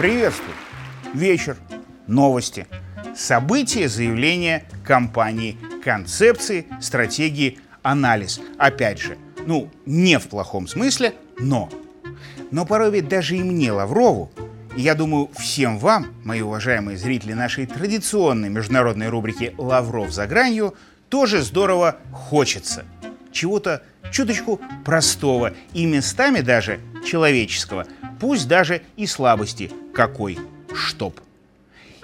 Приветствую. Вечер. Новости. События, заявления компании, концепции, стратегии, анализ. Опять же, ну, не в плохом смысле, но. Но порой ведь даже и мне, Лаврову, и я думаю, всем вам, мои уважаемые зрители нашей традиционной международной рубрики «Лавров за гранью», тоже здорово хочется. Чего-то чуточку простого и местами даже человеческого – пусть даже и слабости какой, чтоб.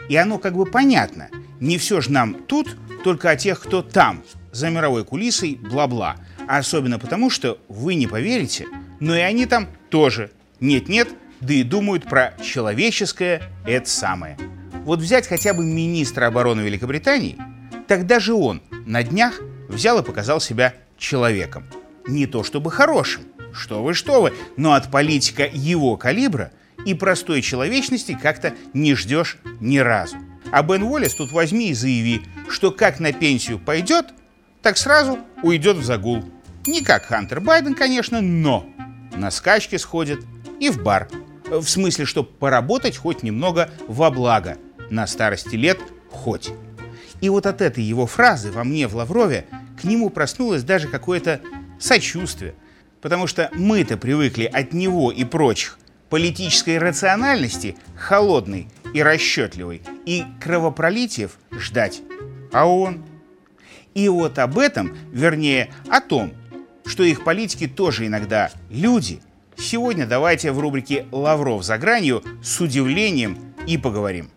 И оно как бы понятно. Не все же нам тут, только о тех, кто там, за мировой кулисой, бла-бла. Особенно потому, что вы не поверите, но и они там тоже. Нет-нет, да и думают про человеческое это самое. Вот взять хотя бы министра обороны Великобритании, тогда же он на днях взял и показал себя человеком. Не то чтобы хорошим, что вы, что вы, но от политика его калибра и простой человечности как-то не ждешь ни разу. А Бен Уоллес тут возьми и заяви, что как на пенсию пойдет, так сразу уйдет в загул. Не как Хантер Байден, конечно, но на скачки сходит и в бар. В смысле, чтобы поработать хоть немного во благо. На старости лет хоть. И вот от этой его фразы во мне в Лаврове к нему проснулось даже какое-то сочувствие – потому что мы-то привыкли от него и прочих политической рациональности холодной и расчетливой и кровопролитиев ждать. А он? И вот об этом, вернее, о том, что их политики тоже иногда люди, сегодня давайте в рубрике «Лавров за гранью» с удивлением и поговорим.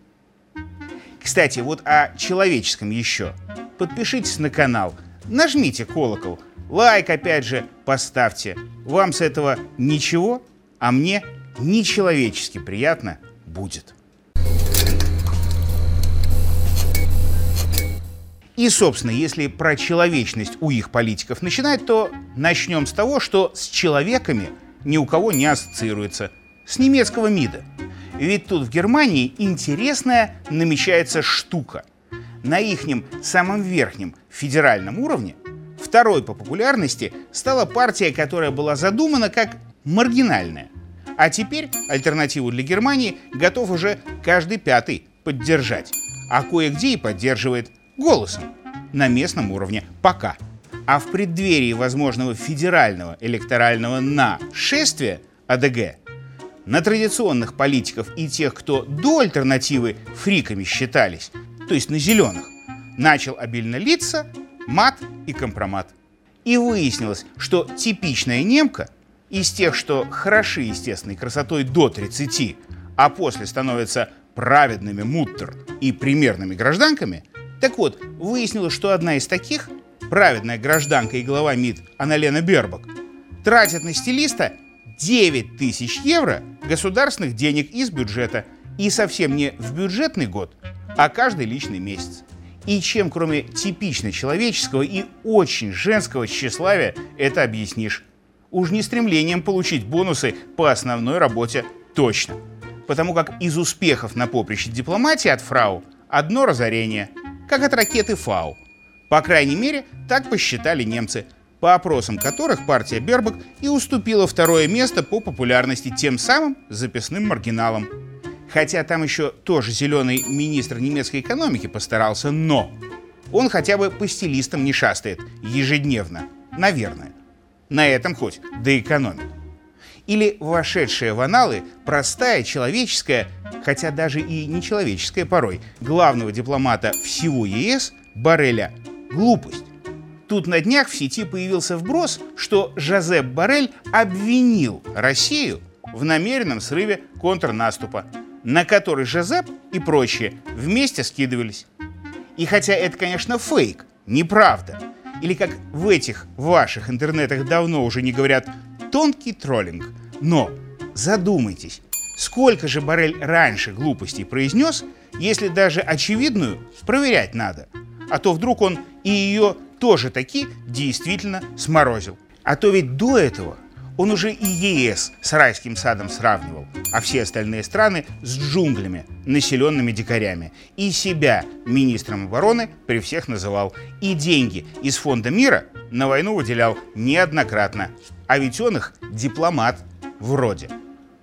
Кстати, вот о человеческом еще. Подпишитесь на канал, нажмите колокол – Лайк, опять же, поставьте. Вам с этого ничего, а мне нечеловечески приятно будет. И, собственно, если про человечность у их политиков начинать, то начнем с того, что с человеками ни у кого не ассоциируется. С немецкого МИДа. Ведь тут в Германии интересная намечается штука. На ихнем самом верхнем федеральном уровне Второй по популярности стала партия, которая была задумана как маргинальная. А теперь альтернативу для Германии готов уже каждый пятый поддержать. А кое-где и поддерживает голосом на местном уровне пока. А в преддверии возможного федерального электорального нашествия АДГ на традиционных политиков и тех, кто до альтернативы фриками считались, то есть на зеленых, начал обильно литься мат и компромат. И выяснилось, что типичная немка из тех, что хороши естественной красотой до 30, а после становятся праведными муттер и примерными гражданками, так вот, выяснилось, что одна из таких, праведная гражданка и глава МИД Аналена Бербак, тратит на стилиста 9 тысяч евро государственных денег из бюджета и совсем не в бюджетный год, а каждый личный месяц. И чем, кроме типично человеческого и очень женского тщеславия, это объяснишь? Уж не стремлением получить бонусы по основной работе точно. Потому как из успехов на поприще дипломатии от фрау одно разорение, как от ракеты Фау. По крайней мере, так посчитали немцы, по опросам которых партия Бербак и уступила второе место по популярности тем самым записным маргиналам. Хотя там еще тоже зеленый министр немецкой экономики постарался, но он хотя бы по стилистам не шастает ежедневно. Наверное. На этом хоть да экономит. Или вошедшая в аналы простая человеческая, хотя даже и нечеловеческая порой, главного дипломата всего ЕС Барреля глупость. Тут на днях в сети появился вброс, что Жозеп Барель обвинил Россию в намеренном срыве контрнаступа на который Жозеп и прочие вместе скидывались. И хотя это, конечно, фейк, неправда, или как в этих ваших интернетах давно уже не говорят тонкий троллинг, но задумайтесь, сколько же Барель раньше глупостей произнес, если даже очевидную проверять надо, а то вдруг он и ее тоже таки действительно сморозил. А то ведь до этого Он уже и ЕС с райским садом сравнивал, а все остальные страны с джунглями, населенными дикарями. И себя министром обороны при всех называл. И деньги из фонда мира на войну выделял неоднократно. А ведь он их дипломат вроде.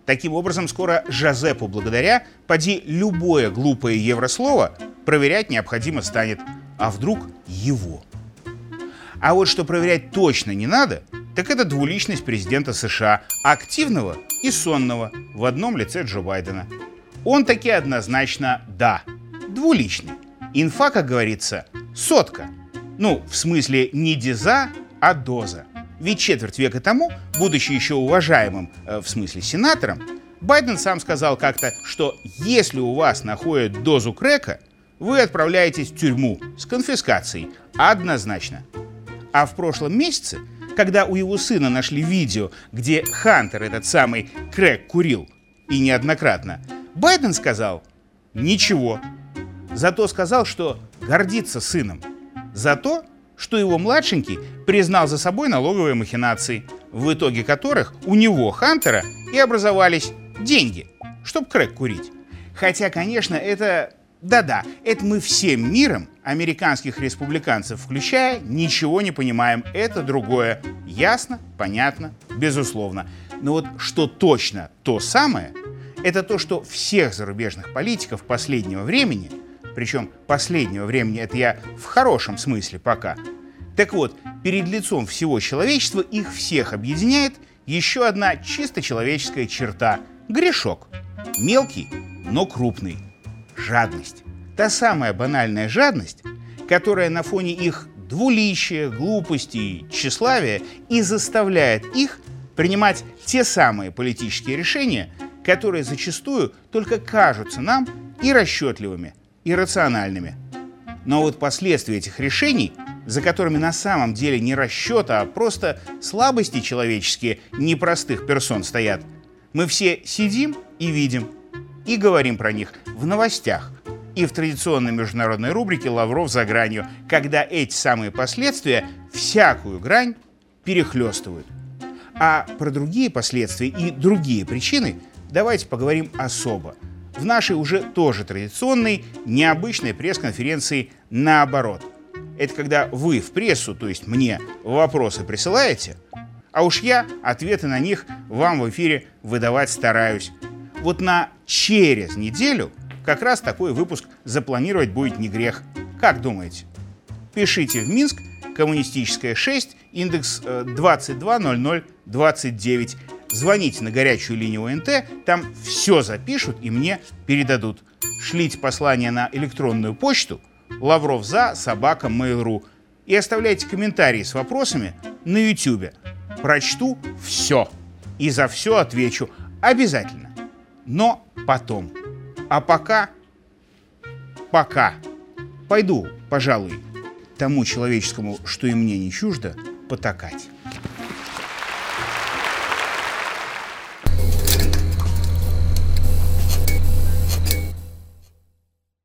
Таким образом, скоро Жозепу благодаря, поди любое глупое еврослово проверять необходимо станет. А вдруг его? А вот что проверять точно не надо, так это двуличность президента США, активного и сонного, в одном лице Джо Байдена. Он таки однозначно «да», двуличный. Инфа, как говорится, сотка. Ну, в смысле не диза, а доза. Ведь четверть века тому, будучи еще уважаемым, э, в смысле сенатором, Байден сам сказал как-то, что если у вас находят дозу крека, вы отправляетесь в тюрьму с конфискацией. Однозначно. А в прошлом месяце когда у его сына нашли видео, где Хантер, этот самый Крэк, курил, и неоднократно, Байден сказал «ничего». Зато сказал, что гордится сыном. За то, что его младшенький признал за собой налоговые махинации, в итоге которых у него, Хантера, и образовались деньги, чтобы крэк курить. Хотя, конечно, это да-да, это мы всем миром, американских республиканцев включая, ничего не понимаем. Это другое. Ясно, понятно, безусловно. Но вот что точно то самое, это то, что всех зарубежных политиков последнего времени, причем последнего времени это я в хорошем смысле пока, так вот, перед лицом всего человечества их всех объединяет еще одна чисто человеческая черта – грешок. Мелкий, но крупный жадность. Та самая банальная жадность, которая на фоне их двуличия, глупости и тщеславия и заставляет их принимать те самые политические решения, которые зачастую только кажутся нам и расчетливыми, и рациональными. Но вот последствия этих решений, за которыми на самом деле не расчет, а просто слабости человеческие непростых персон стоят, мы все сидим и видим, и говорим про них в новостях и в традиционной международной рубрике «Лавров за гранью», когда эти самые последствия всякую грань перехлестывают. А про другие последствия и другие причины давайте поговорим особо. В нашей уже тоже традиционной, необычной пресс-конференции «Наоборот». Это когда вы в прессу, то есть мне, вопросы присылаете, а уж я ответы на них вам в эфире выдавать стараюсь вот на через неделю как раз такой выпуск запланировать будет не грех. Как думаете? Пишите в Минск, коммунистическая 6, индекс 220029. Э, Звоните на горячую линию ОНТ, там все запишут и мне передадут. Шлите послание на электронную почту Лавров за собака Mail.ru и оставляйте комментарии с вопросами на YouTube. Прочту все и за все отвечу обязательно но потом. А пока, пока, пойду, пожалуй, тому человеческому, что и мне не чуждо, потакать.